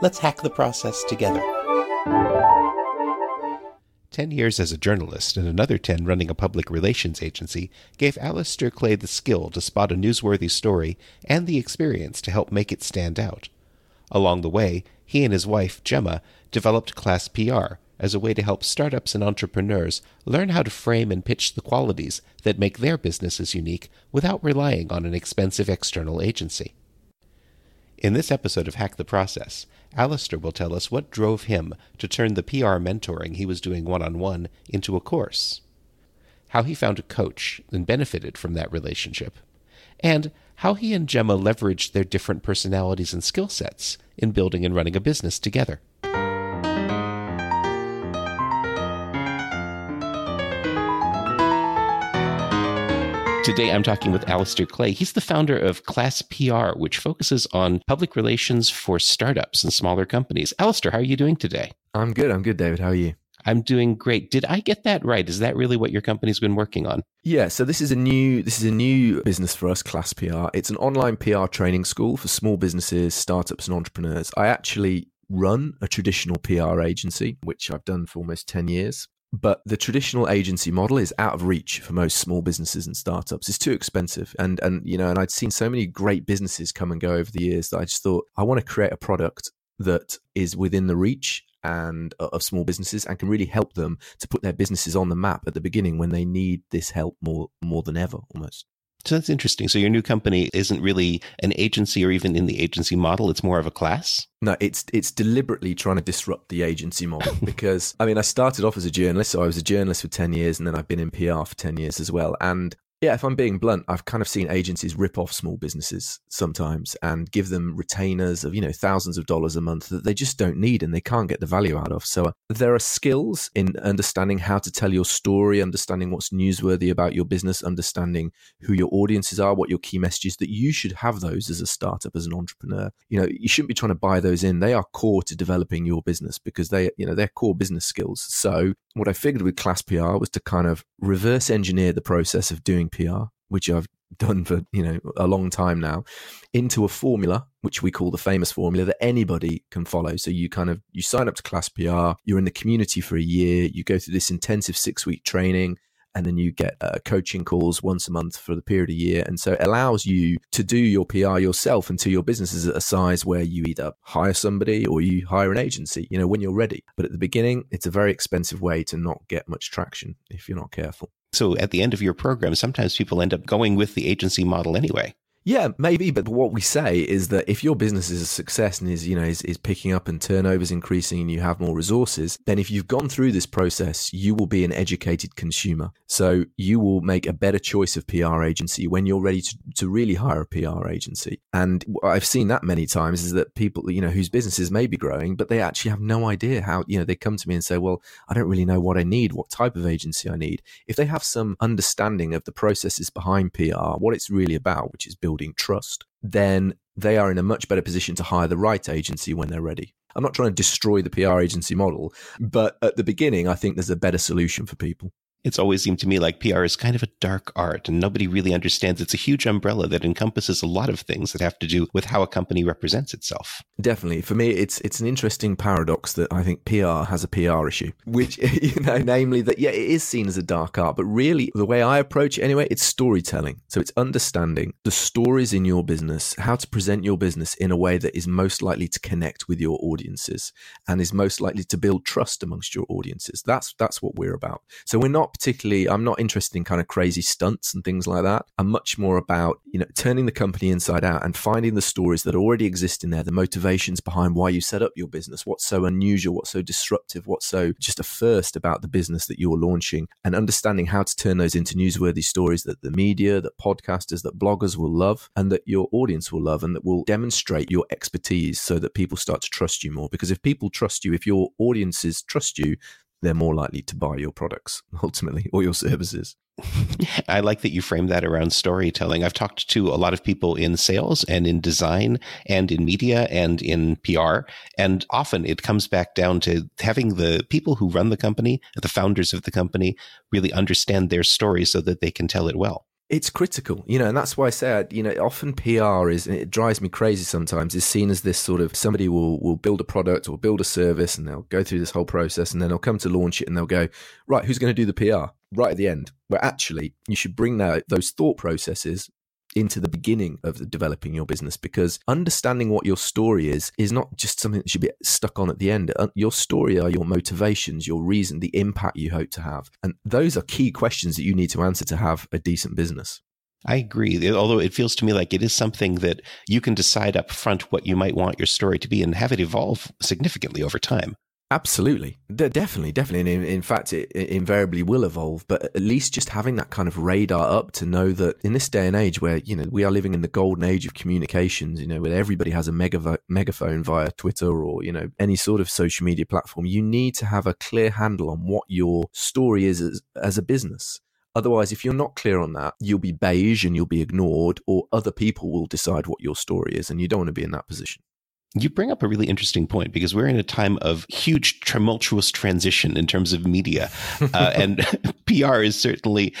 let's hack the process together. 10 years as a journalist and another 10 running a public relations agency gave Alastair Clay the skill to spot a newsworthy story and the experience to help make it stand out. Along the way, he and his wife, Gemma, developed Class PR as a way to help startups and entrepreneurs learn how to frame and pitch the qualities that make their businesses unique without relying on an expensive external agency. In this episode of Hack the Process, Alastair will tell us what drove him to turn the PR mentoring he was doing one on one into a course, how he found a coach and benefited from that relationship, and how he and Gemma leveraged their different personalities and skill sets in building and running a business together. Today, I'm talking with Alastair Clay. He's the founder of Class PR, which focuses on public relations for startups and smaller companies. Aleister, how are you doing today? I'm good. I'm good, David. How are you? I'm doing great. Did I get that right? Is that really what your company's been working on? Yeah, so this is a new this is a new business for us, Class PR. It's an online PR training school for small businesses, startups and entrepreneurs. I actually run a traditional PR agency, which I've done for almost 10 years. But the traditional agency model is out of reach for most small businesses and startups. It's too expensive. And and you know, and I'd seen so many great businesses come and go over the years that I just thought I want to create a product that is within the reach and uh, of small businesses and can really help them to put their businesses on the map at the beginning when they need this help more more than ever almost. So that's interesting. So your new company isn't really an agency or even in the agency model, it's more of a class? No, it's it's deliberately trying to disrupt the agency model because I mean I started off as a journalist, so I was a journalist for 10 years and then I've been in PR for 10 years as well. And yeah, if I'm being blunt, I've kind of seen agencies rip off small businesses sometimes and give them retainers of, you know, thousands of dollars a month that they just don't need and they can't get the value out of. So uh, there are skills in understanding how to tell your story, understanding what's newsworthy about your business, understanding who your audiences are, what your key messages that you should have those as a startup, as an entrepreneur. You know, you shouldn't be trying to buy those in. They are core to developing your business because they, you know, they're core business skills. So what I figured with Class PR was to kind of reverse engineer the process of doing PR, which I've done for you know a long time now, into a formula which we call the famous formula that anybody can follow. So you kind of you sign up to Class PR, you're in the community for a year, you go through this intensive six week training and then you get uh, coaching calls once a month for the period of year. And so it allows you to do your PR yourself until your business is at a size where you either hire somebody or you hire an agency, you know, when you're ready. But at the beginning, it's a very expensive way to not get much traction if you're not careful. So at the end of your program, sometimes people end up going with the agency model anyway. Yeah, maybe, but what we say is that if your business is a success and is, you know, is, is picking up and turnovers increasing and you have more resources, then if you've gone through this process, you will be an educated consumer. So you will make a better choice of PR agency when you're ready to, to really hire a PR agency. And I've seen that many times is that people, you know, whose businesses may be growing, but they actually have no idea how, you know, they come to me and say, well, I don't really know what I need, what type of agency I need. If they have some understanding of the processes behind PR, what it's really about, which is building building trust, then they are in a much better position to hire the right agency when they're ready. I'm not trying to destroy the PR agency model, but at the beginning, I think there's a better solution for people it's always seemed to me like PR is kind of a dark art and nobody really understands. It's a huge umbrella that encompasses a lot of things that have to do with how a company represents itself. Definitely. For me, it's it's an interesting paradox that I think PR has a PR issue, which, you know, namely that, yeah, it is seen as a dark art, but really the way I approach it anyway, it's storytelling. So it's understanding the stories in your business, how to present your business in a way that is most likely to connect with your audiences and is most likely to build trust amongst your audiences. That's, that's what we're about. So we're not particularly, I'm not interested in kind of crazy stunts and things like that. I'm much more about, you know, turning the company inside out and finding the stories that already exist in there, the motivations behind why you set up your business, what's so unusual, what's so disruptive, what's so just a first about the business that you're launching, and understanding how to turn those into newsworthy stories that the media, that podcasters, that bloggers will love, and that your audience will love, and that will demonstrate your expertise so that people start to trust you more. Because if people trust you, if your audiences trust you, they're more likely to buy your products ultimately or your services. I like that you frame that around storytelling. I've talked to a lot of people in sales and in design and in media and in PR. And often it comes back down to having the people who run the company, the founders of the company, really understand their story so that they can tell it well it's critical, you know, and that's why I say, you know, often PR is, and it drives me crazy sometimes, is seen as this sort of somebody will, will build a product or build a service and they'll go through this whole process and then they'll come to launch it and they'll go, right, who's going to do the PR? Right at the end, where actually you should bring that, those thought processes into the beginning of developing your business because understanding what your story is is not just something that should be stuck on at the end. Uh, your story are your motivations, your reason, the impact you hope to have. And those are key questions that you need to answer to have a decent business. I agree. Although it feels to me like it is something that you can decide up front what you might want your story to be and have it evolve significantly over time. Absolutely, definitely, definitely. And in, in fact, it, it, invariably will evolve. But at least just having that kind of radar up to know that in this day and age, where you know we are living in the golden age of communications, you know, where everybody has a mega megaphone via Twitter or you know any sort of social media platform, you need to have a clear handle on what your story is as, as a business. Otherwise, if you're not clear on that, you'll be beige and you'll be ignored, or other people will decide what your story is, and you don't want to be in that position. You bring up a really interesting point because we're in a time of huge tumultuous transition in terms of media. Uh, and PR is certainly,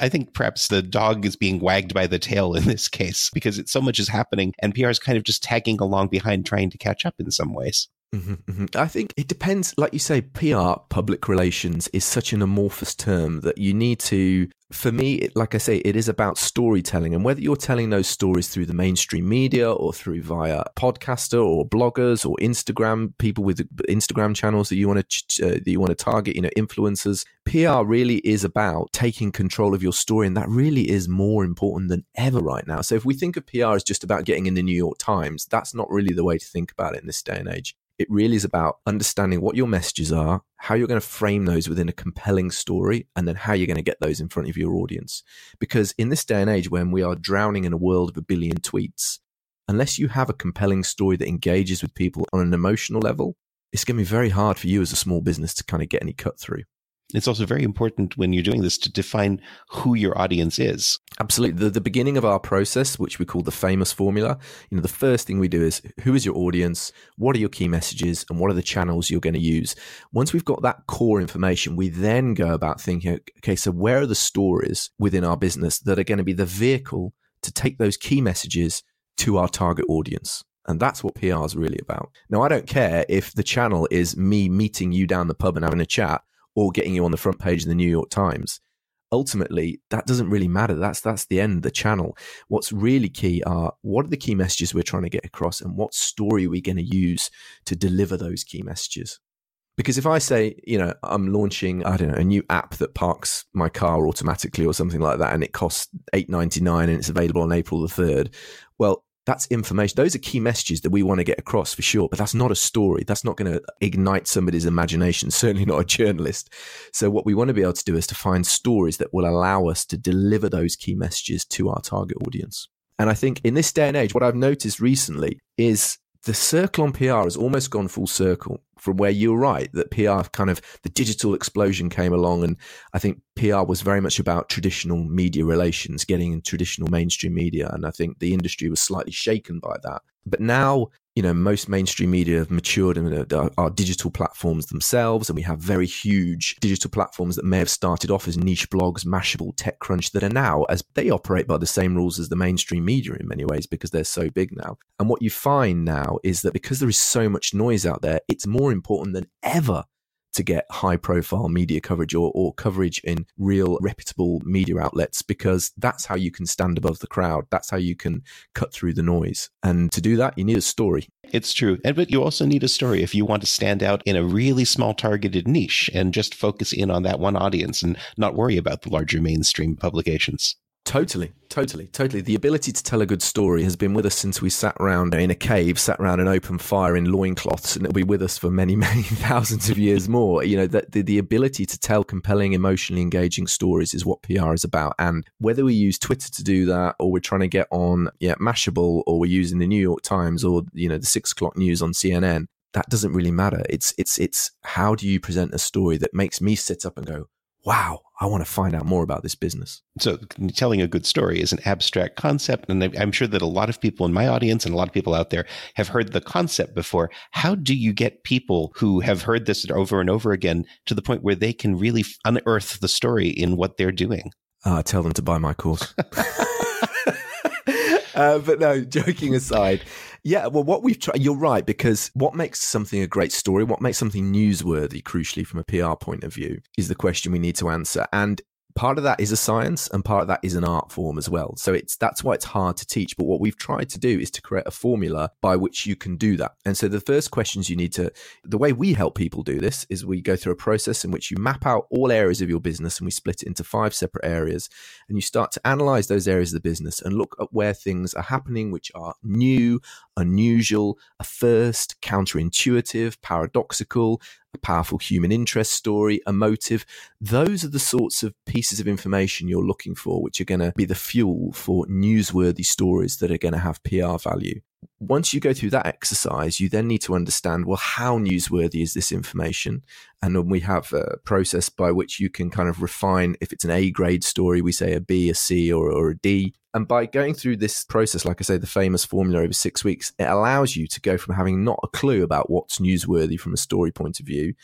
I think perhaps the dog is being wagged by the tail in this case because it's so much is happening and PR is kind of just tagging along behind trying to catch up in some ways. Mm-hmm, mm-hmm. I think it depends. Like you say, PR, public relations, is such an amorphous term that you need to. For me, like I say, it is about storytelling, and whether you're telling those stories through the mainstream media or through via podcaster or bloggers or Instagram people with Instagram channels that you want to uh, that you want to target, you know, influencers. PR really is about taking control of your story, and that really is more important than ever right now. So if we think of PR as just about getting in the New York Times, that's not really the way to think about it in this day and age. It really is about understanding what your messages are, how you're going to frame those within a compelling story, and then how you're going to get those in front of your audience. Because in this day and age, when we are drowning in a world of a billion tweets, unless you have a compelling story that engages with people on an emotional level, it's going to be very hard for you as a small business to kind of get any cut through. It's also very important when you're doing this to define who your audience is. Absolutely. The, the beginning of our process, which we call the famous formula, you know, the first thing we do is who is your audience? What are your key messages? And what are the channels you're going to use? Once we've got that core information, we then go about thinking, okay, so where are the stories within our business that are going to be the vehicle to take those key messages to our target audience? And that's what PR is really about. Now, I don't care if the channel is me meeting you down the pub and having a chat or getting you on the front page of the New York Times. Ultimately, that doesn't really matter. That's that's the end of the channel. What's really key are what are the key messages we're trying to get across and what story are we going to use to deliver those key messages. Because if I say, you know, I'm launching, I don't know, a new app that parks my car automatically or something like that, and it costs eight ninety nine and it's available on April the third, well, that's information. Those are key messages that we want to get across for sure, but that's not a story. That's not going to ignite somebody's imagination, certainly not a journalist. So, what we want to be able to do is to find stories that will allow us to deliver those key messages to our target audience. And I think in this day and age, what I've noticed recently is the circle on PR has almost gone full circle from where you're right that PR kind of the digital explosion came along. And I think PR was very much about traditional media relations, getting in traditional mainstream media. And I think the industry was slightly shaken by that. But now you know, most mainstream media have matured and are, digital platforms themselves. And we have very huge digital platforms that may have started off as niche blogs, Mashable, TechCrunch, that are now, as they operate by the same rules as the mainstream media in many ways because they're so big now. And what you find now is that because there is so much noise out there, it's more important than ever to get high profile media coverage or, or coverage in real reputable media outlets because that's how you can stand above the crowd. That's how you can cut through the noise. And to do that, you need a story. It's true. And but you also need a story if you want to stand out in a really small targeted niche and just focus in on that one audience and not worry about the larger mainstream publications. Totally, totally, totally. The ability to tell a good story has been with us since we sat around in a cave, sat around an open fire in loincloths, and it'll be with us for many, many thousands of years more. You know, that the, the ability to tell compelling, emotionally engaging stories is what PR is about. And whether we use Twitter to do that, or we're trying to get on, yeah, Mashable, or we're using the New York Times or, you know, the six o'clock news on CNN, that doesn't really matter. It's, it's, it's how do you present a story that makes me sit up and go, wow, I want to find out more about this business. So, telling a good story is an abstract concept. And I'm sure that a lot of people in my audience and a lot of people out there have heard the concept before. How do you get people who have heard this over and over again to the point where they can really unearth the story in what they're doing? Uh, tell them to buy my course. uh, but no, joking aside, yeah, well, what we've tried, you're right, because what makes something a great story, what makes something newsworthy, crucially from a PR point of view, is the question we need to answer. And part of that is a science and part of that is an art form as well. So it's that's why it's hard to teach. But what we've tried to do is to create a formula by which you can do that. And so the first questions you need to the way we help people do this is we go through a process in which you map out all areas of your business and we split it into five separate areas. And you start to analyze those areas of the business and look at where things are happening which are new unusual a first counterintuitive paradoxical a powerful human interest story, a motive. Those are the sorts of pieces of information you're looking for, which are going to be the fuel for newsworthy stories that are going to have PR value. Once you go through that exercise, you then need to understand well, how newsworthy is this information? And then we have a process by which you can kind of refine if it's an A grade story, we say a B, a C, or, or a D. And by going through this process, like I say, the famous formula over six weeks, it allows you to go from having not a clue about what's newsworthy from a story point of view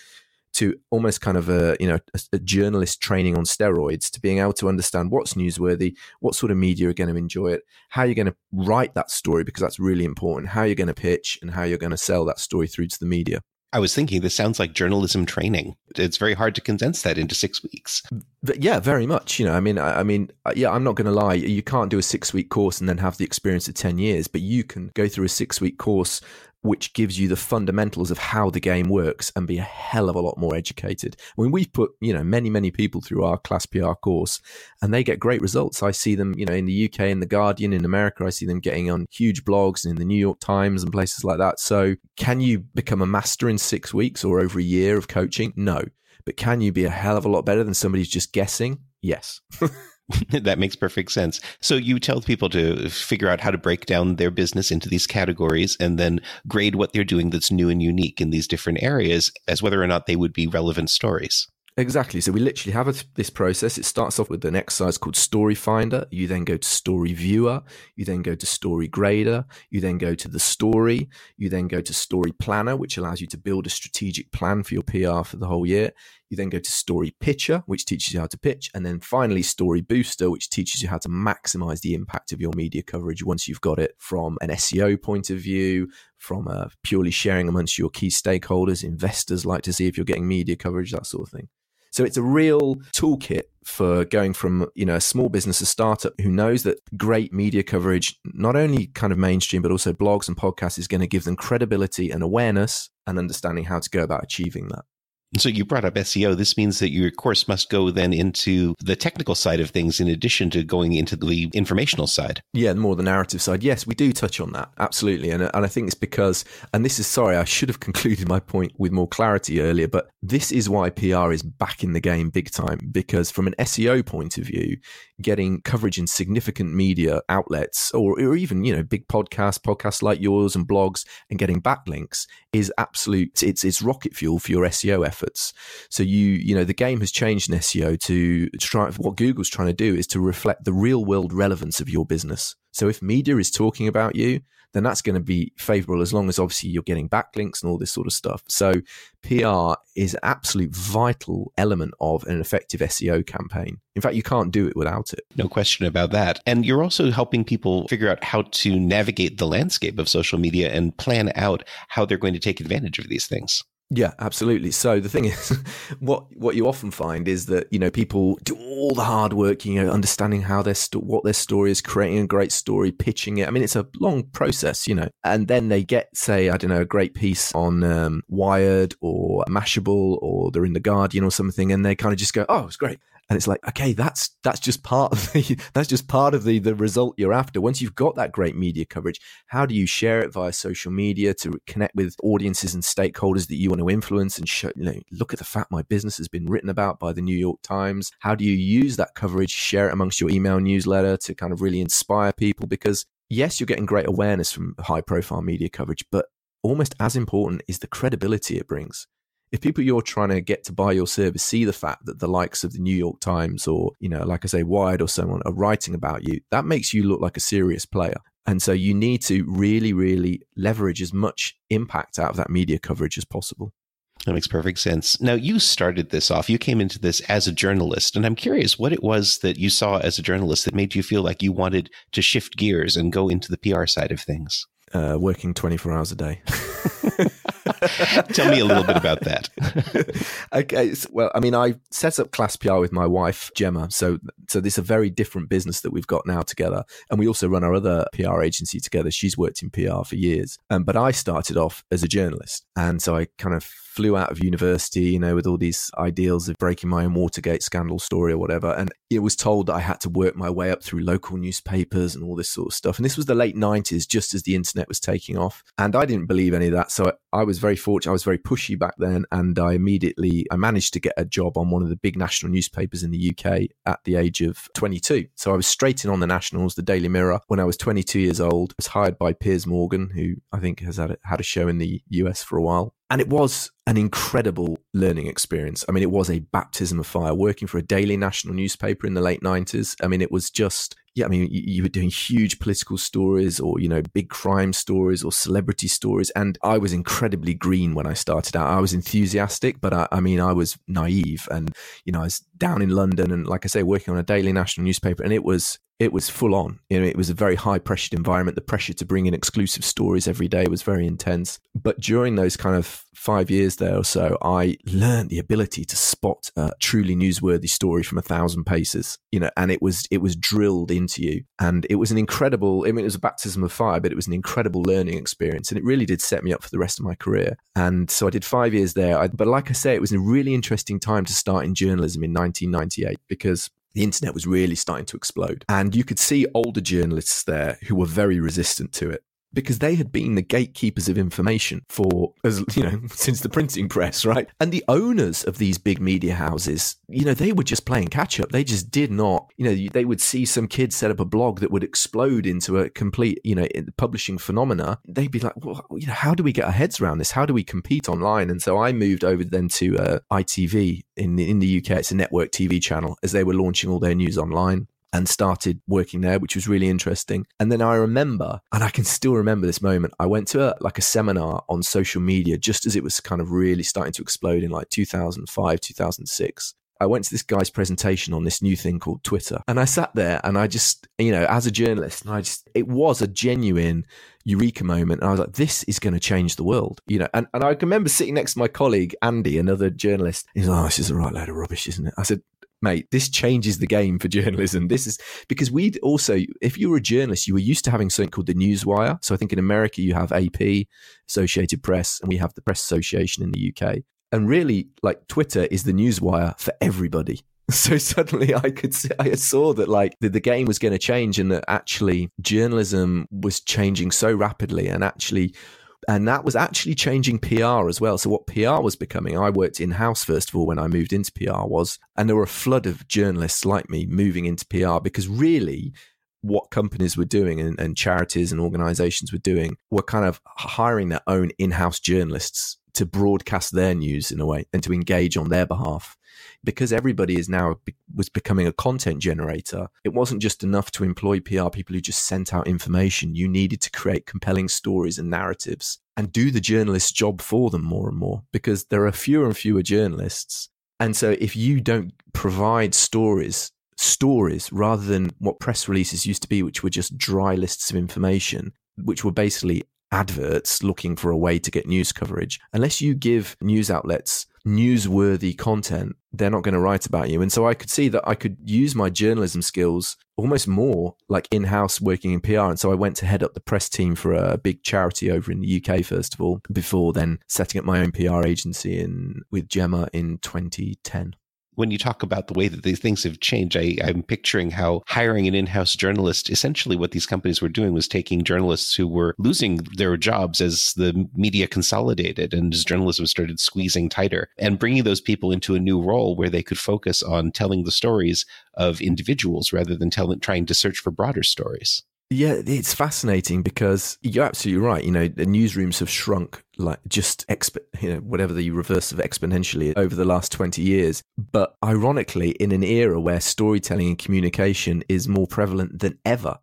to almost kind of a you know a, a, journalist training on steroids to being able to understand what's newsworthy, what sort of media are going to enjoy it, how you're going to write that story because that's really important, how you're going to pitch, and how you're going to sell that story through to the media. I was thinking this sounds like journalism training. It's very hard to condense that into six weeks. But yeah, very much. You know, I mean, I, I mean, uh, yeah, I'm not going to lie. You can't do a six week course and then have the experience of 10 years, but you can go through a six week course which gives you the fundamentals of how the game works and be a hell of a lot more educated. I mean, we've put, you know, many, many people through our class PR course and they get great results. I see them, you know, in the UK, in The Guardian, in America, I see them getting on huge blogs and in the New York Times and places like that. So can you become a master in six weeks or over a year of coaching? No. But can you be a hell of a lot better than somebody who's just guessing? Yes. that makes perfect sense. So you tell people to figure out how to break down their business into these categories and then grade what they're doing that's new and unique in these different areas as whether or not they would be relevant stories. Exactly. So we literally have a, this process. It starts off with an exercise called Story Finder. You then go to Story Viewer. You then go to Story Grader. You then go to the story. You then go to Story Planner, which allows you to build a strategic plan for your PR for the whole year. You then go to Story Pitcher, which teaches you how to pitch. And then finally, Story Booster, which teaches you how to maximize the impact of your media coverage once you've got it from an SEO point of view, from a purely sharing amongst your key stakeholders. Investors like to see if you're getting media coverage, that sort of thing. So it's a real toolkit for going from, you know, a small business, a startup who knows that great media coverage, not only kind of mainstream, but also blogs and podcasts is going to give them credibility and awareness and understanding how to go about achieving that. So you brought up SEO. This means that your course must go then into the technical side of things in addition to going into the informational side. Yeah, more the narrative side. Yes, we do touch on that. Absolutely. And, and I think it's because, and this is sorry, I should have concluded my point with more clarity earlier, but this is why PR is back in the game big time. Because from an SEO point of view, getting coverage in significant media outlets or, or even, you know, big podcasts, podcasts like yours and blogs and getting backlinks is absolute, it's, it's rocket fuel for your SEO effort efforts. So you you know the game has changed in SEO to, to try what Google's trying to do is to reflect the real world relevance of your business. So if media is talking about you, then that's going to be favorable as long as obviously you're getting backlinks and all this sort of stuff. So PR is absolute vital element of an effective SEO campaign. In fact, you can't do it without it. No question about that. And you're also helping people figure out how to navigate the landscape of social media and plan out how they're going to take advantage of these things. Yeah, absolutely. So the thing is, what what you often find is that you know people do all the hard work, you know, understanding how their what their story is, creating a great story, pitching it. I mean, it's a long process, you know, and then they get, say, I don't know, a great piece on um, Wired or Mashable, or they're in the Guardian or something, and they kind of just go, "Oh, it's great." And it's like okay that's that's just part of the that's just part of the the result you're after. Once you've got that great media coverage how do you share it via social media to connect with audiences and stakeholders that you want to influence and show you know look at the fact my business has been written about by the new york times? How do you use that coverage share it amongst your email newsletter to kind of really inspire people? Because yes you're getting great awareness from high profile media coverage but almost as important is the credibility it brings if people you're trying to get to buy your service see the fact that the likes of the New York Times or, you know, like I say, Wired or someone are writing about you, that makes you look like a serious player. And so you need to really, really leverage as much impact out of that media coverage as possible. That makes perfect sense. Now, you started this off. You came into this as a journalist, and I'm curious what it was that you saw as a journalist that made you feel like you wanted to shift gears and go into the PR side of things. Uh, working 24 hours a day. Tell me a little bit about that. okay, so, well, I mean, I set up Class PR with my wife Gemma, so so this is a very different business that we've got now together, and we also run our other PR agency together. She's worked in PR for years, um, but I started off as a journalist, and so I kind of flew out of university, you know, with all these ideals of breaking my own Watergate scandal story or whatever. And it was told that I had to work my way up through local newspapers and all this sort of stuff. And this was the late 90s, just as the internet was taking off. And I didn't believe any of that. So I was very fortunate. I was very pushy back then. And I immediately, I managed to get a job on one of the big national newspapers in the UK at the age of 22. So I was straight in on the nationals, the Daily Mirror, when I was 22 years old. I was hired by Piers Morgan, who I think has had a, had a show in the US for a while. And it was an incredible learning experience. I mean, it was a baptism of fire working for a daily national newspaper in the late 90s. I mean, it was just, yeah, I mean, you, you, were doing huge political stories or, you know, big crime stories or celebrity stories. And I was incredibly green when I started out. I was enthusiastic, but I, I mean, I was naive. And, you know, I was down in London and, like I say, working on a daily national newspaper. And it was, it was full on. You know, it was a very high pressured environment. The pressure to bring in exclusive stories every day was very intense. But during those kind of five years there or so, I learned the ability to spot a truly newsworthy story from a thousand paces. You know, and it was it was drilled into you, and it was an incredible. I mean, it was a baptism of fire, but it was an incredible learning experience, and it really did set me up for the rest of my career. And so I did five years there. I, but like I say, it was a really interesting time to start in journalism in 1998 because the internet was really starting to explode. And you could see older journalists there who were very resistant to it because they had been the gatekeepers of information for as you know since the printing press right? And the owners of these big media houses you know they were just playing catch up they just did not you know they would see some kid set up a blog that would explode into a complete you know publishing phenomena. They'd be like well you know how do we get our heads around this? How do we compete online? And so i moved over then to uh, itv in the, in the uk it's a network tv channel as they were launching all their news online and started working there, which was really interesting. And then I remember, and I can still remember this moment, I went to a, like a seminar on social media just as it was kind of really starting to explode in like 2005, 2006. I went to this guy's presentation on this new thing called Twitter. And I sat there and I just, you know, as a journalist, and I just, it was a genuine eureka moment. And I was like, this is going to change the world, you know. And, and I remember sitting next to my colleague, Andy, another journalist. He's like, oh, this is a right load of rubbish, isn't it? I said, mate, this changes the game for journalism. This is because we'd also, if you were a journalist, you were used to having something called the newswire. So I think in America you have AP, Associated Press, and we have the Press Association in the UK. And really, like Twitter is the newswire for everybody. So suddenly I could see, I saw that like the, the game was going to change and that actually journalism was changing so rapidly and actually and that was actually changing PR as well. So what PR was becoming, I worked in house first of all when I moved into PR was, and there were a flood of journalists like me moving into PR because really what companies were doing and, and charities and organizations were doing were kind of hiring their own in-house journalists to broadcast their news in a way and to engage on their behalf because everybody is now was becoming a content generator, it wasn't just enough to employ PR people who just sent out information. You needed to create compelling stories and narratives and do the journalist's job for them more and more because there are fewer and fewer journalists. And so if you don't provide stories, stories rather than what press releases used to be, which were just dry lists of information, which were basically adverts looking for a way to get news coverage, unless you give news outlets newsworthy content, they're not going to write about you. And so I could see that I could use my journalism skills almost more like in house working in PR. And so I went to head up the press team for a big charity over in the UK, first of all, before then setting up my own PR agency in with Gemma in 2010 when you talk about the way that these things have changed, I, am picturing how hiring an in-house journalist, essentially what these companies were doing was taking journalists who were losing their jobs as the media consolidated and as journalism started squeezing tighter and bringing those people into a new role where they could focus on telling the stories of individuals rather than telling, trying to search for broader stories. Yeah, it's fascinating because you're absolutely right. You know, the newsrooms have shrunk like just exp- you know whatever the reverse of exponentially over the last 20 years. But ironically, in an era where storytelling and communication is more prevalent than ever,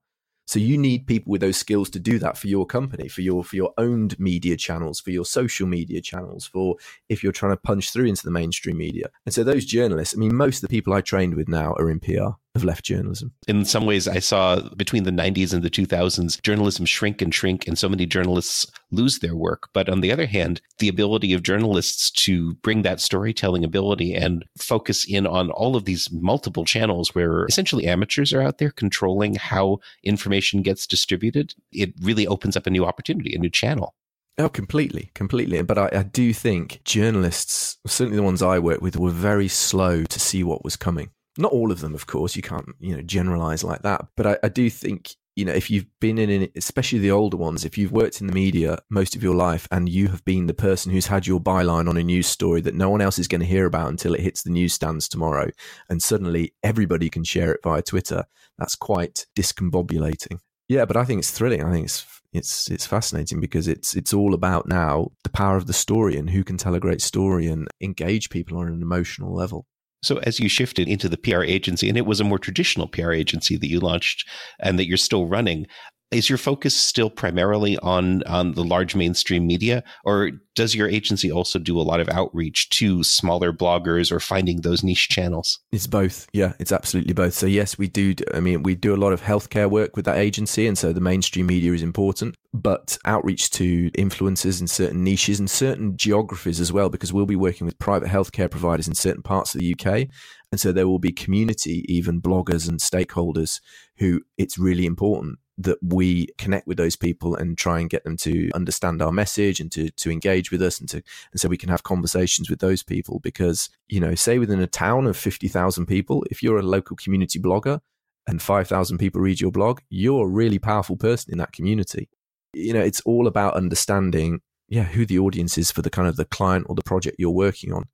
so you need people with those skills to do that for your company, for your for your owned media channels, for your social media channels, for if you're trying to punch through into the mainstream media. And so those journalists, I mean, most of the people I trained with now are in PR have left journalism. In some ways, I saw between the 90s and the 2000s, journalism shrink and shrink, and so many journalists lose their work. But on the other hand, the ability of journalists to bring that storytelling ability and focus in on all of these multiple channels where essentially amateurs are out there controlling how information gets distributed, it really opens up a new opportunity, a new channel. Oh, completely, completely. But I, I, do think journalists, certainly the ones I work with, were very slow to see what was coming. Not all of them, of course. You can't, you know, generalize like that. But I, I do think you know, if you've been in, especially the older ones, if you've worked in the media most of your life and you have been the person who's had your byline on a news story that no one else is going to hear about until it hits the newsstands tomorrow, and suddenly everybody can share it via Twitter, that's quite discombobulating. Yeah, but I think it's thrilling. I think it's it's it's fascinating because it's it's all about now the power of the story and who can tell a great story and engage people on an emotional level. So as you shifted into the PR agency, and it was a more traditional PR agency that you launched and that you're still running, is your focus still primarily on on the large mainstream media or does your agency also do a lot of outreach to smaller bloggers or finding those niche channels? It's both. Yeah it's absolutely both. So yes we do i mean we do a lot of healthcare work with that agency and so the mainstream media is important but outreach to influencers in certain niches and certain geographies as well because we'll be working with private healthcare providers in certain parts of the UK and so there will be community even bloggers and stakeholders who it's really important that we connect with those people and try and get them to understand our message and to to engage with us and to and so we can have conversations with those people because you know say within a town of 50,000 people if you're a local community blogger and 5,000 people read your blog you're a really powerful person in that community. You know it's all about understanding yeah who the audience is for the kind of the client or the project you're working on.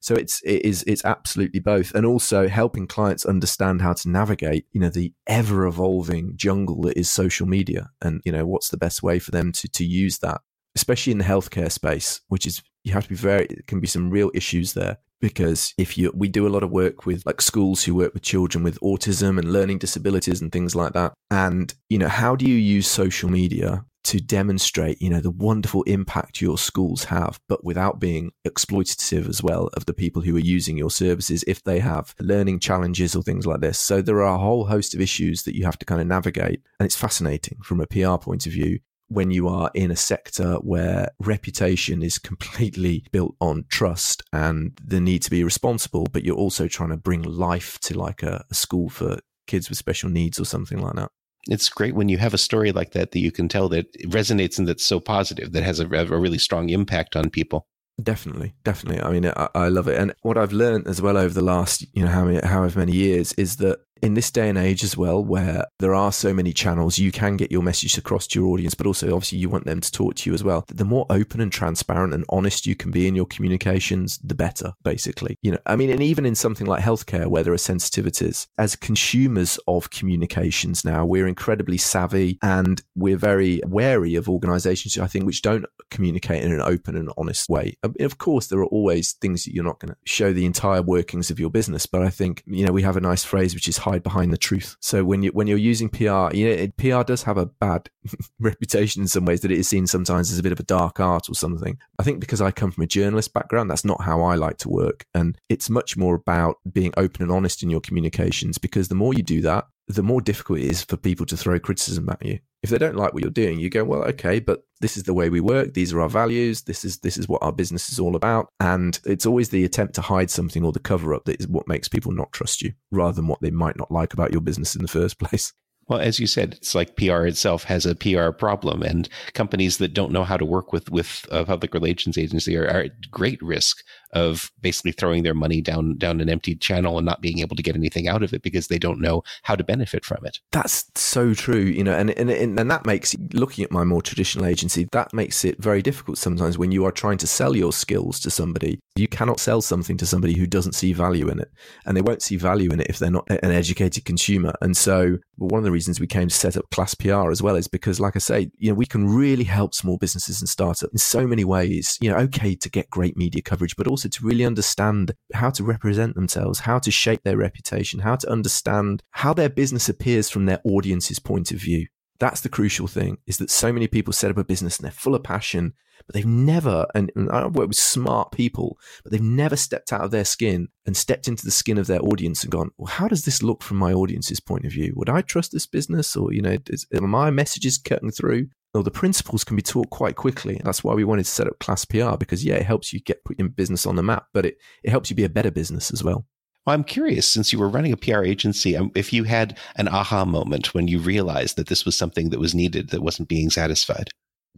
So it's it is it's absolutely both. And also helping clients understand how to navigate you know the ever evolving jungle that is social media and you know what's the best way for them to to use that especially in the healthcare space which is you have to be very it can be some real issues there. Because if you we do a lot of work with like schools who work with children with autism and learning disabilities and things like that. And you know how do you use social media to demonstrate, you know, the wonderful impact your schools have, but without being exploitative as well of the people who are using your services if they have learning challenges or things like this. So there are a whole host of issues that you have to kind of navigate. And it's fascinating from a PR point of view when you are in a sector where reputation is completely built on trust and the need to be responsible, but you're also trying to bring life to like a, a school for kids with special needs or something like that it's great when you have a story like that that you can tell that resonates and that's so positive that has a, a really strong impact on people. Definitely, definitely. I mean, I, I, love it, and what I've learned as well over the last, you know, how many, however many years is that in this day and age as well, where there are so many channels, you can get your message across to your audience, but also obviously you want them to talk to you as well. The more open and transparent and honest you can be in your communications, the better, basically. You know, I mean, and even in something like healthcare where there are sensitivities, as consumers of communications now, we're incredibly savvy and we're very wary of organizations, I think, which don't communicate in an open and honest way. Of course, there are always things that you're not going to show the entire workings of your business, but I think, you know, we have a nice phrase which is high hide behind the truth. So when you when you're using PR, you know, it, PR does have a bad reputation in some ways that it is seen sometimes as a bit of a dark art or something. I think because I come from a journalist background, that's not how I like to work, and it's much more about being open and honest in your communications. Because the more you do that, the more difficult it is for people to throw criticism at you. If they don't like what you're doing, you go, well, okay, but this is the way we work. These are our values. This is this is what our business is all about. And it's always the attempt to hide something or the cover up that is what makes people not trust you, rather than what they might not like about your business in the first place. Well, as you said, it's like PR itself has a PR problem, and companies that don't know how to work with with a public relations agency are, are, at great risk of basically throwing their money down down an empty channel and not being able to get anything out of it because they don't know how to benefit from it. That's so true, you know, and and and that makes looking at my more traditional agency that makes it very difficult sometimes when you are trying to sell your skills to somebody. You cannot sell something to somebody who doesn't see value in it, and they won't see value in it if they're not an educated consumer. And so, one of the reasons we came to set up Class PR as well is because, like I say, you know, we can really help small businesses and startups in so many ways. You know, okay to get great media coverage, but also to really understand how to represent themselves, how to shape their reputation, how to understand how their business appears from their audience's point of view. That's the crucial thing is that so many people set up a business and they're full of passion, but they've never, and, and I work with smart people, but they've never stepped out of their skin and stepped into the skin of their audience and gone, well, how does this look from my audience's point of view? Would I trust this business? Or, you know, is, are my messages cutting through? Well, the principles can be taught quite quickly. That's why we wanted to set up Class PR because, yeah, it helps you get put your business on the map, but it, it helps you be a better business as well. Well, I'm curious, since you were running a PR agency, um, if you had an aha moment when you realized that this was something that was needed that wasn't being satisfied.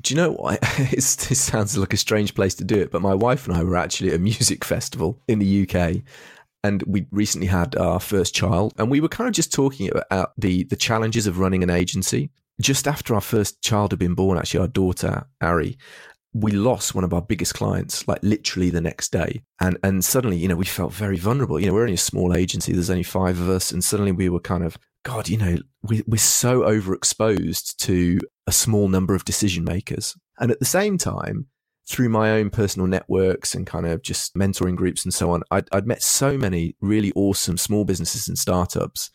Do you know what? it sounds like a strange place to do it, but my wife and I were actually at a music festival in the UK and we recently had our first child and we were kind of just talking about the the challenges of running an agency just after our first child had been born, actually, our daughter, Ari, we lost one of our biggest clients, like literally the next day. And and suddenly, you know, we felt very vulnerable. You know, we're only a small agency, there's only five of us. And suddenly we were kind of, God, you know, we, we're so overexposed to a small number of decision makers. And at the same time, through my own personal networks and kind of just mentoring groups and so on, I'd, I'd, met so many really awesome small businesses and startups.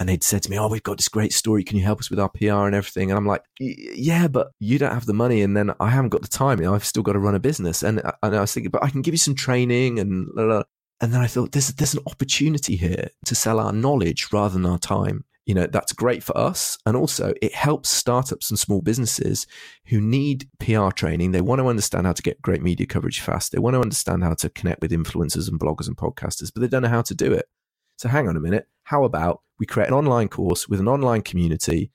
And they'd said to me, Oh, we've got this great story. Can you help us with our PR and everything? And I'm like, Yeah, but you don't have the money. And then I haven't got the time. You know, I've still got to run a business. And, uh, and I was thinking, But I can give you some training and blah, blah. And then I thought, there's, there's an opportunity here to sell our knowledge rather than our time you know that's great for us. And also it helps startups and small businesses who need pr training. They want to understand how to get great media coverage fast. They want to understand how to connect with influencers and bloggers and podcasters but they don't know how to do it. So hang on a minute. How about we create an online course with an online community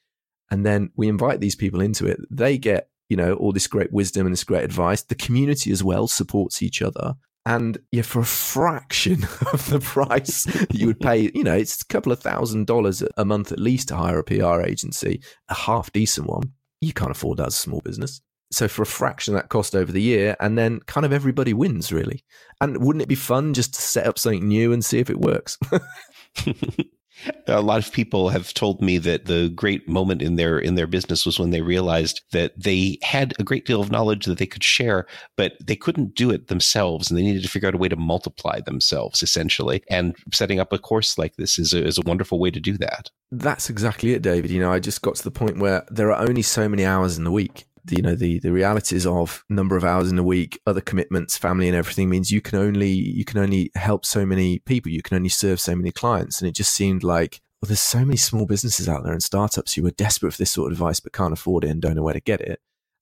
and then we invite these people into it. They get you know all this great wisdom and this great advice. The community as well supports each other and yeah, for a fraction of the price that you would pay, you know, it's a couple of thousand dollars a month at least to hire a PR agency, a half decent one. You can't afford that as a small business. So for a fraction of that cost over the year, and then kind of everybody wins really. And wouldn't it be fun just to set up something new and see if it works? a lot of people have told me that the great moment in their in their business was when they realized that they had a great deal of knowledge that they could share but they couldn't do it themselves and they needed to figure out a way to multiply themselves essentially. And setting up a course like this is a, is a wonderful way to do that. That's exactly it david. You know i just got to the point where there are only so many hours in the week you know the the realities of number of hours in a week other commitments family and everything means you can only you can only help so many people you can only serve so many clients and it just seemed like well there's so many small businesses out there and startups who are desperate for this sort of advice but can't afford it and don't know where to get it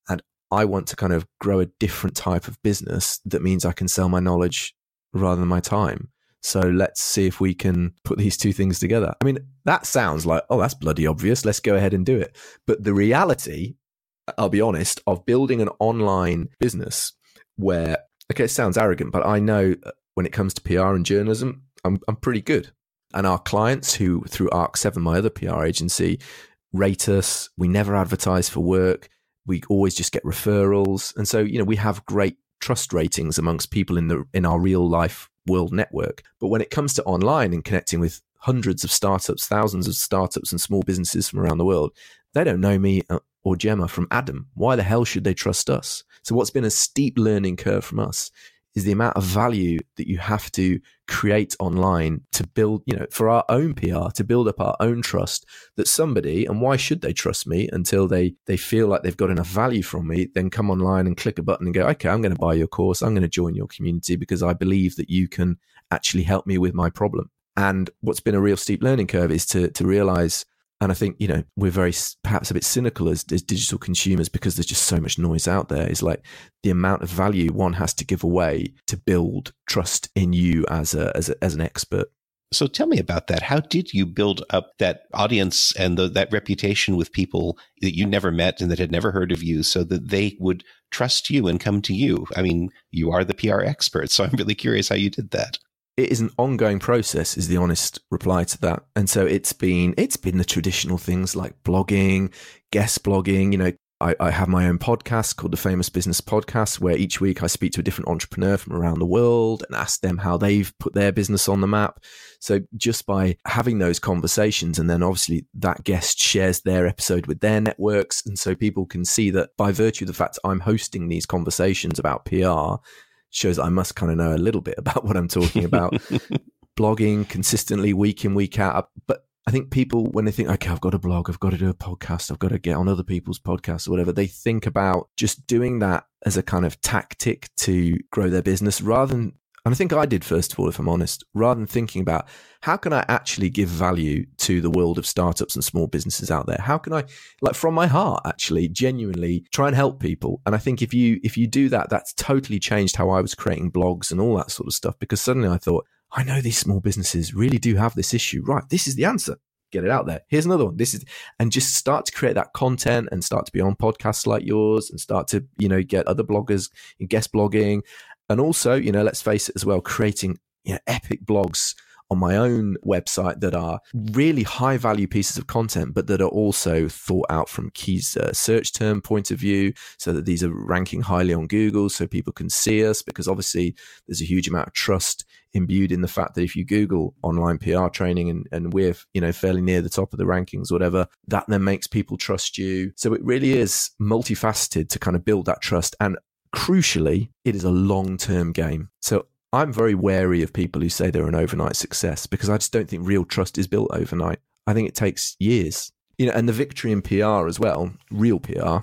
and i want to kind of grow a different type of business that means i can sell my knowledge rather than my time so let's see if we can put these two things together. I mean, that sounds like, oh, that's bloody obvious. Let's go ahead and do it. But the reality I'll be honest, of building an online business where, okay, it sounds arrogant, but I know when it comes to PR and journalism, I'm, I'm pretty good. And our clients who, through ARC7, my other PR agency, rate us. We never advertise for work. We always just get referrals. And so, you know, we have great trust ratings amongst people in the in our real life world network. But when it comes to online and connecting with hundreds of startups, thousands of startups and small businesses from around the world, they don't know me uh, or Gemma from Adam. Why the hell should they trust us? So, what's been a steep learning curve from us is the amount of value that you have to create online to build, you know, for our own PR, to build up our own trust that somebody, and why should they trust me until they they feel like they've got enough value from me, then come online and click a button and go, okay, I'm going to buy your course, I'm going to join your community because I believe that you can actually help me with my problem. And what's been a real steep learning curve is to to realize And I think, you know, we're very perhaps a bit cynical as, as digital consumers because there's just so much noise out there. It's like the amount of value one has to give away to build trust in you as a, as, a, as an expert. So tell me about that. How did you build up that audience and the, that reputation with people that you never met and that had never heard of you so that they would trust you and come to you? I mean, you are the PR expert, so I'm really curious how you did that it is an ongoing process is the honest reply to that. And so it's been it's been the traditional things like blogging guest blogging you know. I, I, have my own podcast called the famous business podcast where each week i speak to a different entrepreneur from around the world and ask them how they've put their business on the map. So just by having those conversations and then obviously that guest shares their episode with their networks and so people can see that by virtue of the fact i'm hosting these conversations about pr shows I must kind of know a little bit about what I'm talking about. Blogging consistently week in, week out. But I think people, when they think, okay, I've got a blog, I've got to do a podcast, I've got to get on other people's podcasts or whatever, they think about just doing that as a kind of tactic to grow their business rather than and I think I did, first of all, if I'm honest, rather than thinking about how can I actually give value to the world of startups and small businesses out there? How can I, like from my heart, actually genuinely try and help people? And I think if you if you do that, that's totally changed how I was creating blogs and all that sort of stuff. Because suddenly I thought, I know these small businesses really do have this issue. Right, this is the answer. Get it out there. Here's another one. This is, and just start to create that content and start to be on podcasts like yours and start to, you know, get other bloggers guest blogging and also, you know, let's face it as well, creating you know, epic blogs on my own website that are really high value pieces of content, but that are also thought out from Key's uh, search term point of view, so that these are ranking highly on Google, so people can see us. Because obviously, there's a huge amount of trust imbued in the fact that if you Google online PR training and, and we're you know fairly near the top of the rankings, whatever, that then makes people trust you. So it really is multifaceted to kind of build that trust. And crucially, it is a long term game. So I'm very wary of people who say they're an overnight success because I just don't think real trust is built overnight. I think it takes years. You know, and the victory in PR as well, real PR,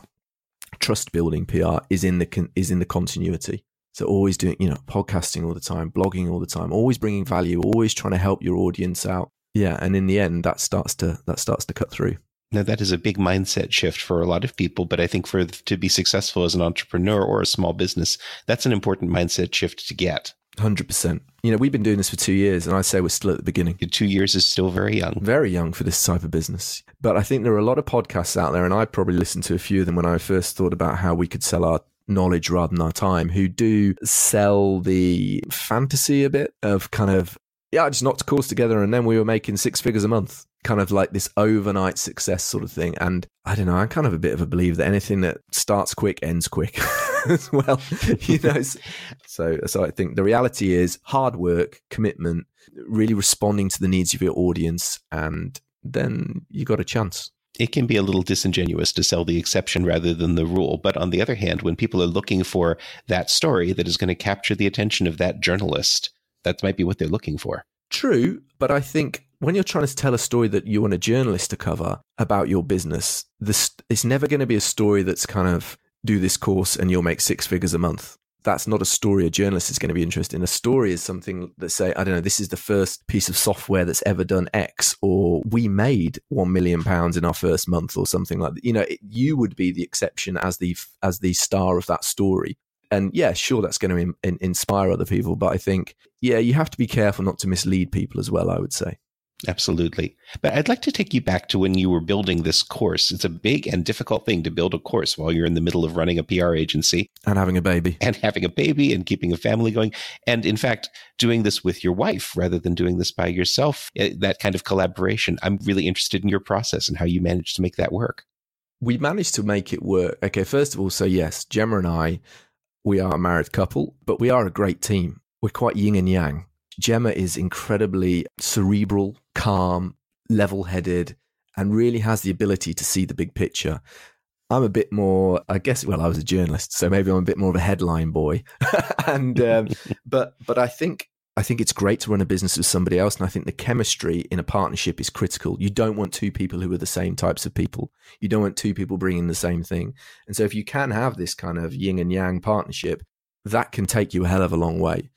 trust building PR is in the is in the continuity. So always doing, you know, podcasting all the time, blogging all the time, always bringing value, always trying to help your audience out. Yeah, and in the end that starts to that starts to cut through. Now that is a big mindset shift for a lot of people, but I think for to be successful as an entrepreneur or a small business, that's an important mindset shift to get. Hundred percent. You know, we've been doing this for two years, and I say we're still at the beginning. Two years is still very young. Very young for this type of business. But I think there are a lot of podcasts out there, and I probably listened to a few of them when I first thought about how we could sell our knowledge rather than our time, who do sell the fantasy a bit of kind of yeah, I just knocked a course together and then we were making six figures a month. Kind of like this overnight success sort of thing. And I don't know, I'm kind of a bit of a believer that anything that starts quick ends quick as well. you know, so so I think the reality is hard work, commitment, really responding to the needs of your audience, and then you got a chance it can be a little disingenuous to sell the exception rather than the rule. But on the other hand, when people are looking for that story that is going to capture the attention of that journalist, that might be what they're looking for. True, but I think when you're trying to tell a story that you want a journalist to cover about your business, this it's never going to be a story that's kind of do this course and you'll make six figures a month. That's not a story a journalist is going to be interested in. A story is something that say, I don't know, this is the first piece of software that's ever done X, or we made one million pounds in our first month, or something like that. You know, it, you would be the exception as the as the star of that story and yeah, sure, that's going to in, in, inspire other people. But I think, yeah, you have to be careful not to mislead people as well, I would say. Absolutely. But I'd like to take you back to when you were building this course. It's a big and difficult thing to build a course while you're in the middle of running a PR agency and having a baby and having a baby and keeping a family going. And in fact, doing this with your wife rather than doing this by yourself, eh, that kind of collaboration. I'm really interested in your process and how you managed to make that work. We managed to make it work. Okay, first of all, so yes, Gemma and I we are a married couple, but we are a great team. We're quite yin and yang. Gemma is incredibly cerebral, calm, level headed, and really has the ability to see the big picture. I'm a bit more, I guess. Well, I was a journalist, so maybe I'm a bit more of a headline boy. and um, but but I think I think it's great to run a business with somebody else. And I think the chemistry in a partnership is critical. You don't want two people who are the same types of people. You don't want two people bringing the same thing. And so if you can have this kind of yin and yang partnership, that can take you a hell of a long way.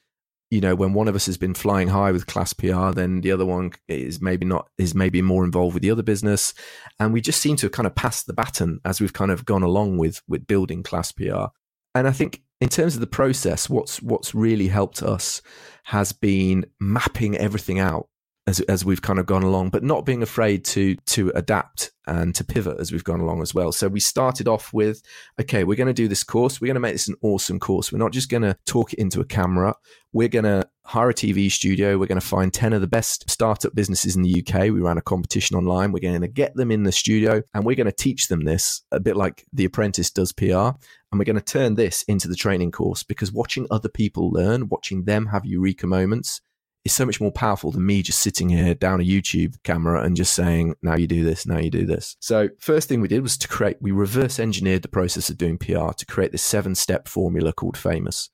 You know, when one of us has been flying high with class PR, then the other one is maybe not is maybe more involved with the other business, and we just seem to have kind of passed the baton as we've kind of gone along with with building class PR. And I think in terms of the process, what's what's really helped us has been mapping everything out as as we've kind of gone along, but not being afraid to to adapt and to pivot as we've gone along as well. So we started off with, okay, we're going to do this course. We're going to make this an awesome course. We're not just going to talk it into a camera. We're going to hire a TV studio. We're going to find 10 of the best startup businesses in the UK. We ran a competition online. We're going to get them in the studio and we're going to teach them this a bit like The Apprentice does PR. And we're going to turn this into the training course because watching other people learn, watching them have eureka moments, is so much more powerful than me just sitting here down a YouTube camera and just saying, now you do this, now you do this. So, first thing we did was to create, we reverse engineered the process of doing PR to create this seven step formula called Famous.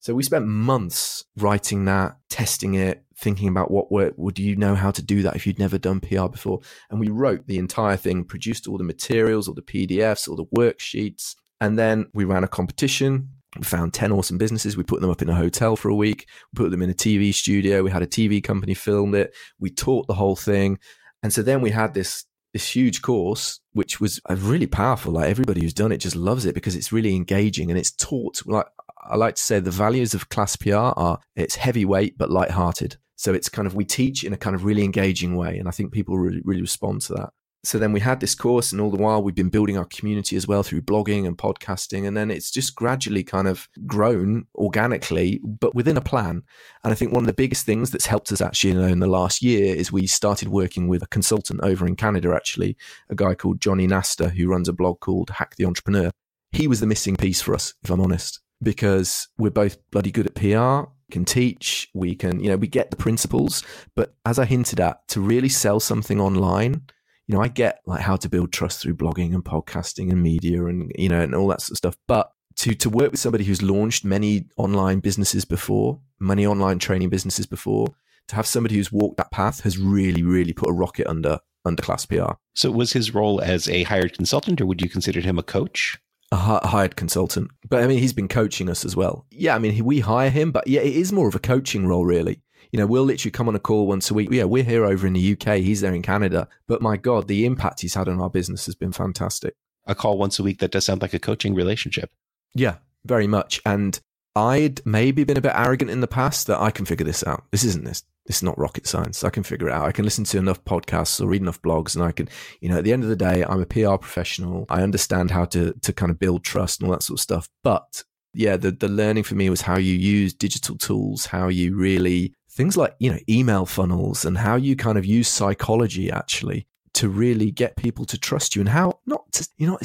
So, we spent months writing that, testing it, thinking about what work would you know how to do that if you'd never done PR before. And we wrote the entire thing, produced all the materials, all the PDFs, all the worksheets. And then we ran a competition we found 10 awesome businesses. We put them up in a hotel for a week. We put them in a TV studio. We had a TV company film it. We taught the whole thing. And so then we had this this huge course, which was uh, really powerful. Like everybody who's done it just loves it because it's really engaging and it's taught. Like I like to say, the values of class PR are it's heavyweight but light-hearted. So it's kind of we teach in a kind of really engaging way, and I think people really really respond to that so then we had this course and all the while we've been building our community as well through blogging and podcasting and then it's just gradually kind of grown organically but within a plan. And i think one of the biggest things that's helped us actually in the last year is we started working with a consultant over in canada actually a guy called Jonny Nastor who runs a blog called hack the entrepreneur. He was the missing piece for us if i'm honest because we're both bloody good at pr can teach we can you know we get the principles but as i hinted at to really sell something online you know, I get like how to build trust through blogging and podcasting and media and, you know, and all that sort of stuff. But to, to work with somebody who's launched many online businesses before, many online training businesses before, to have somebody who's walked that path has really, really put a rocket under under class PR. So was his role as a hired consultant or would you consider him a coach? A hired consultant. But I mean, he's been coaching us as well. Yeah, I mean, we hire him, but yeah, it is more of a coaching role, really you know, we'll literally come on a call once a week. Yeah, we're here over in the UK. He's there in Canada. But my God, the impact he's had on our business has been fantastic. A call once a week that does sound like a coaching relationship. Yeah, very much. And I'd maybe been a bit arrogant in the past that I can figure this out. This isn't this. This is not rocket science. I can figure it out. I can listen to enough podcasts or read enough blogs, and I can, you know, at the end of the day, I'm a PR professional. I understand how to to kind of build trust and all that sort of stuff. But yeah, the the learning for me was how you use digital tools, how you really things like, you know, email funnels and how you kind of use psychology actually to really get people to trust you and how not to, you know,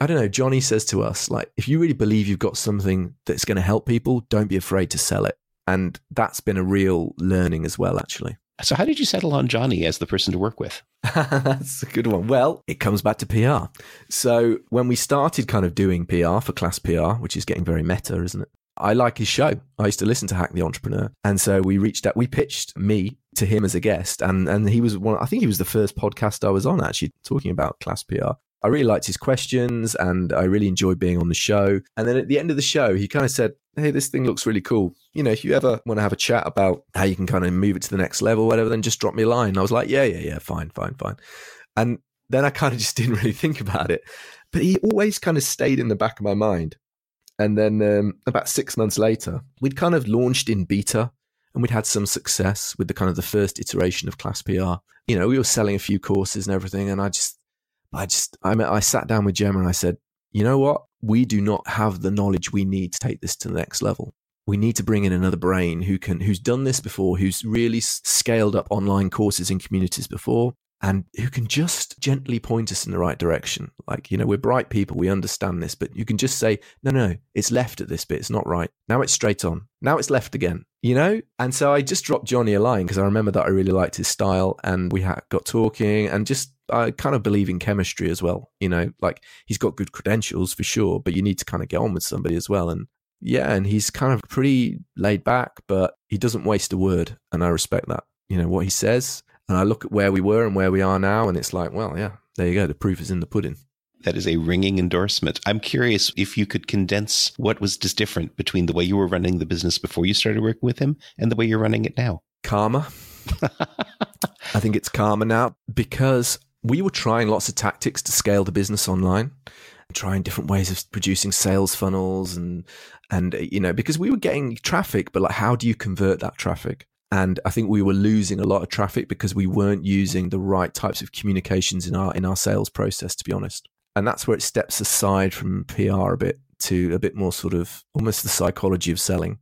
I don't know. Jonny says to us, like, if you really believe you've got something that's going to help people, don't be afraid to sell it. And that's been a real learning as well, actually. So, how did you settle on Jonny as the person to work with? That's a good one. Well, it comes back to PR. So, when we started kind of doing PR for Class PR, which is getting very meta, isn't it? I like his show. I used to listen to Hack the Entrepreneur. And so we reached out, we pitched me to him as a guest. And, and he was one, I think he was the first podcast I was on actually talking about class PR. I really liked his questions and I really enjoyed being on the show. And then at the end of the show, he kind of said, Hey, this thing looks really cool. You know, if you ever want to have a chat about how you can kind of move it to the next level, whatever, then just drop me a line. And I was like, Yeah, yeah, yeah, fine, fine, fine. And then I kind of just didn't really think about it. But he always kind of stayed in the back of my mind. And then um, about six months later, we'd kind of launched in beta and we'd had some success with the kind of the first iteration of Class PR. You know, we were selling a few courses and everything. And I just, I just, I, mean, I sat down with Gemma and I said, you know what? We do not have the knowledge we need to take this to the next level. We need to bring in another brain who can, who's done this before, who's really scaled up online courses and communities before, and who can just gently point us in the right direction. Like, you know, we're bright people, we understand this, but you can just say, no, no, it's left at this bit, it's not right. Now it's straight on. Now it's left again, you know? And so I just dropped Jonny a line because I remember that I really liked his style and we had, got talking and just, I kind of believe in chemistry as well. You know, like he's got good credentials for sure, but you need to kind of get on with somebody as well. And yeah, and he's kind of pretty laid back, but he doesn't waste a word. And I respect that. You know, what he says and I look at where we were and where we are now, and it's like, well, yeah, there you go. The proof is in the pudding. That is a ringing endorsement. I'm curious if you could condense what was just different between the way you were running the business before you started working with him and the way you're running it now. Karma. I think it's karma now because we were trying lots of tactics to scale the business online, trying different ways of producing sales funnels and and you know because we were getting traffic, but like how do you convert that traffic? And I think we were losing a lot of traffic because we weren't using the right types of communications in our in our sales process, to be honest. And that's where it steps aside from PR a bit to a bit more sort of almost the psychology of selling.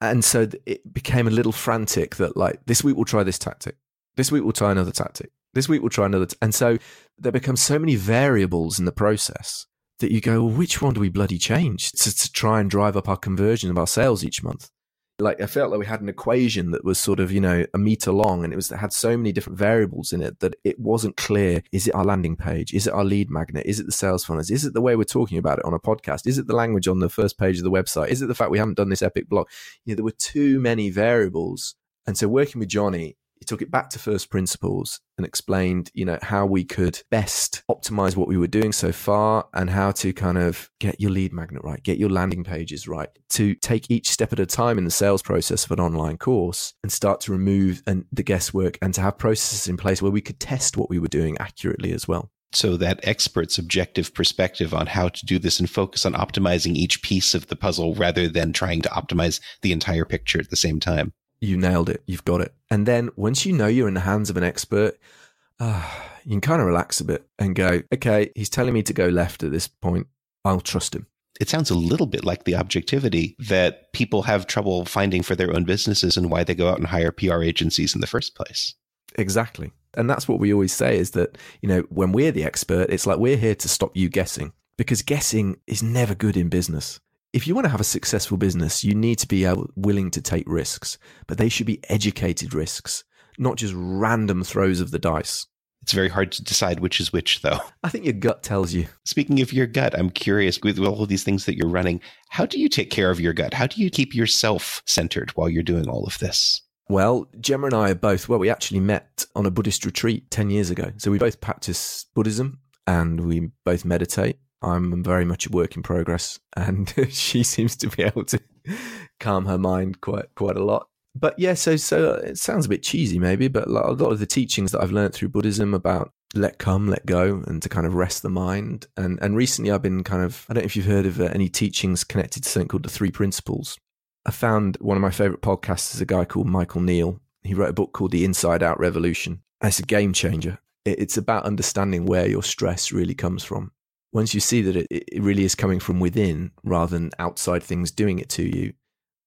And so it became a little frantic that like this week we'll try this tactic. This week we'll try another tactic. This week we'll try another. T-. And so there become so many variables in the process that you go, well, which one do we bloody change to, to try and drive up our conversion of our sales each month? Like I felt like we had an equation that was sort of you know a meter long, and it was it had so many different variables in it that it wasn't clear. Is it our landing page? Is it our lead magnet? Is it the sales funnels? Is it the way we're talking about it on a podcast? Is it the language on the first page of the website? Is it the fact we haven't done this epic blog? You know, there were too many variables, and so working with Jonny, took it back to first principles and explained, you know, how we could best optimize what we were doing so far and how to kind of get your lead magnet right, get your landing pages right, to take each step at a time in the sales process of an online course and start to remove and the guesswork and to have processes in place where we could test what we were doing accurately as well. So that expert's objective perspective on how to do this and focus on optimizing each piece of the puzzle rather than trying to optimize the entire picture at the same time you nailed it. You've got it. And then once you know you're in the hands of an expert, uh, you can kind of relax a bit and go, okay, he's telling me to go left at this point. I'll trust him. It sounds a little bit like the objectivity that people have trouble finding for their own businesses and why they go out and hire PR agencies in the first place. Exactly. And that's what we always say is that, you know, when we're the expert, it's like we're here to stop you guessing because guessing is never good in business if you want to have a successful business, you need to be able, willing to take risks, but they should be educated risks, not just random throws of the dice. It's very hard to decide which is which, though. I think your gut tells you. Speaking of your gut, I'm curious with all of these things that you're running, how do you take care of your gut? How do you keep yourself centered while you're doing all of this? Well, Gemma and I are both, well, we actually met on a Buddhist retreat 10 years ago. So we both practice Buddhism and we both meditate. I'm very much a work in progress, and she seems to be able to calm her mind quite quite a lot. But yeah, so so it sounds a bit cheesy maybe, but a lot of the teachings that I've learned through Buddhism about let come, let go, and to kind of rest the mind. And and recently I've been kind of I don't know if you've heard of uh, any teachings connected to something called the Three Principles. I found one of my favorite podcasts is a guy called Michael Neill. He wrote a book called The Inside Out Revolution. And it's a game changer. It's about understanding where your stress really comes from once you see that it, it really is coming from within rather than outside things doing it to you,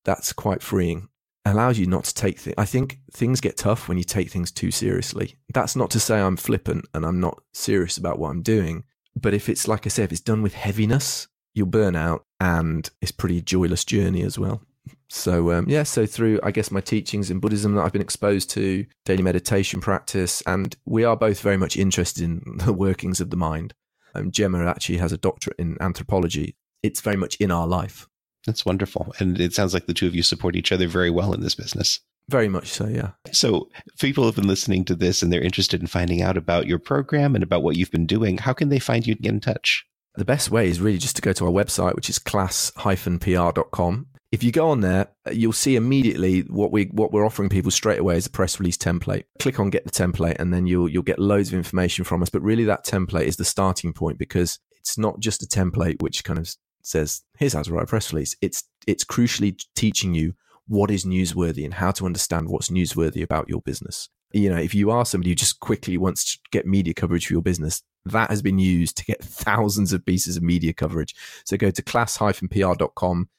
that's quite freeing. Allows you not to take things. I think things get tough when you take things too seriously. That's not to say I'm flippant and I'm not serious about what I'm doing. But if it's like I said, if it's done with heaviness, you'll burn out and it's pretty joyless journey as well. So um, yeah, so through I guess my teachings in Buddhism that I've been exposed to, daily meditation practice, and we are both very much interested in the workings of the mind. Um, Gemma actually has a doctorate in anthropology. It's very much in our life. That's wonderful. And it sounds like the two of you support each other very well in this business. Very much so, yeah. So, people have been listening to this and they're interested in finding out about your program and about what you've been doing. How can they find you and get in touch? The best way is really just to go to our website, which is class-pr.com if you go on there, uh, you'll see immediately what we what we're offering people straight away is a press release template. Click on get the template, and then you'll you'll get loads of information from us. But really, that template is the starting point because it's not just a template which kind of says here's how to write a press release. It's it's crucially teaching you what is newsworthy and how to understand what's newsworthy about your business. You know, if you are somebody who just quickly wants to get media coverage for your business, that has been used to get thousands of pieces of media coverage. So go to class-pr.com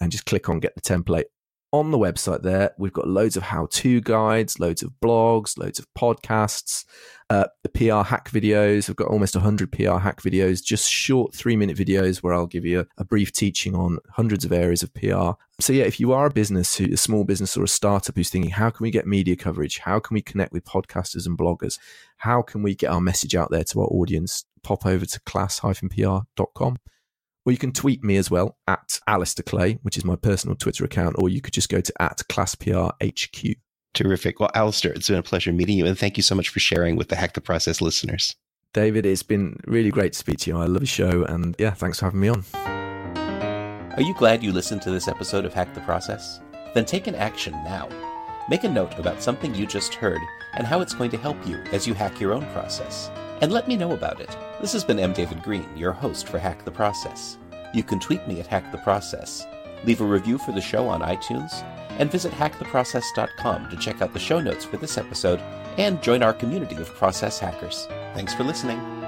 and just click on get the template. On the website there, we've got loads of how to guides, loads of blogs, loads of podcasts, uh, the PR hack videos. I've got almost 100 PR hack videos, just short three minute videos where I'll give you a, a, brief teaching on hundreds of areas of PR. So, yeah, if you are a business, a small business or a startup who's thinking, how can we get media coverage? How can we connect with podcasters and bloggers? How can we get our message out there to our audience? Pop over to class-pr.com. Or you can tweet me as well at Alastair Clay, which is my personal Twitter account, or you could just go to at ClassPRHQ. Terrific. Well, Alastair, it's been a pleasure meeting you, and thank you so much for sharing with the Hack the Process listeners. David, it's been really great to speak to you. I love your show, and yeah, thanks for having me on. Are you glad you listened to this episode of Hack the Process? Then take an action now. Make a note about something you just heard and how it's going to help you as you hack your own process. And let me know about it. This has been M. David Green, your host for Hack the Process. You can tweet me at Hack the Process, leave a review for the show on iTunes, and visit hacktheprocess.com to check out the show notes for this episode and join our community of process hackers. Thanks for listening.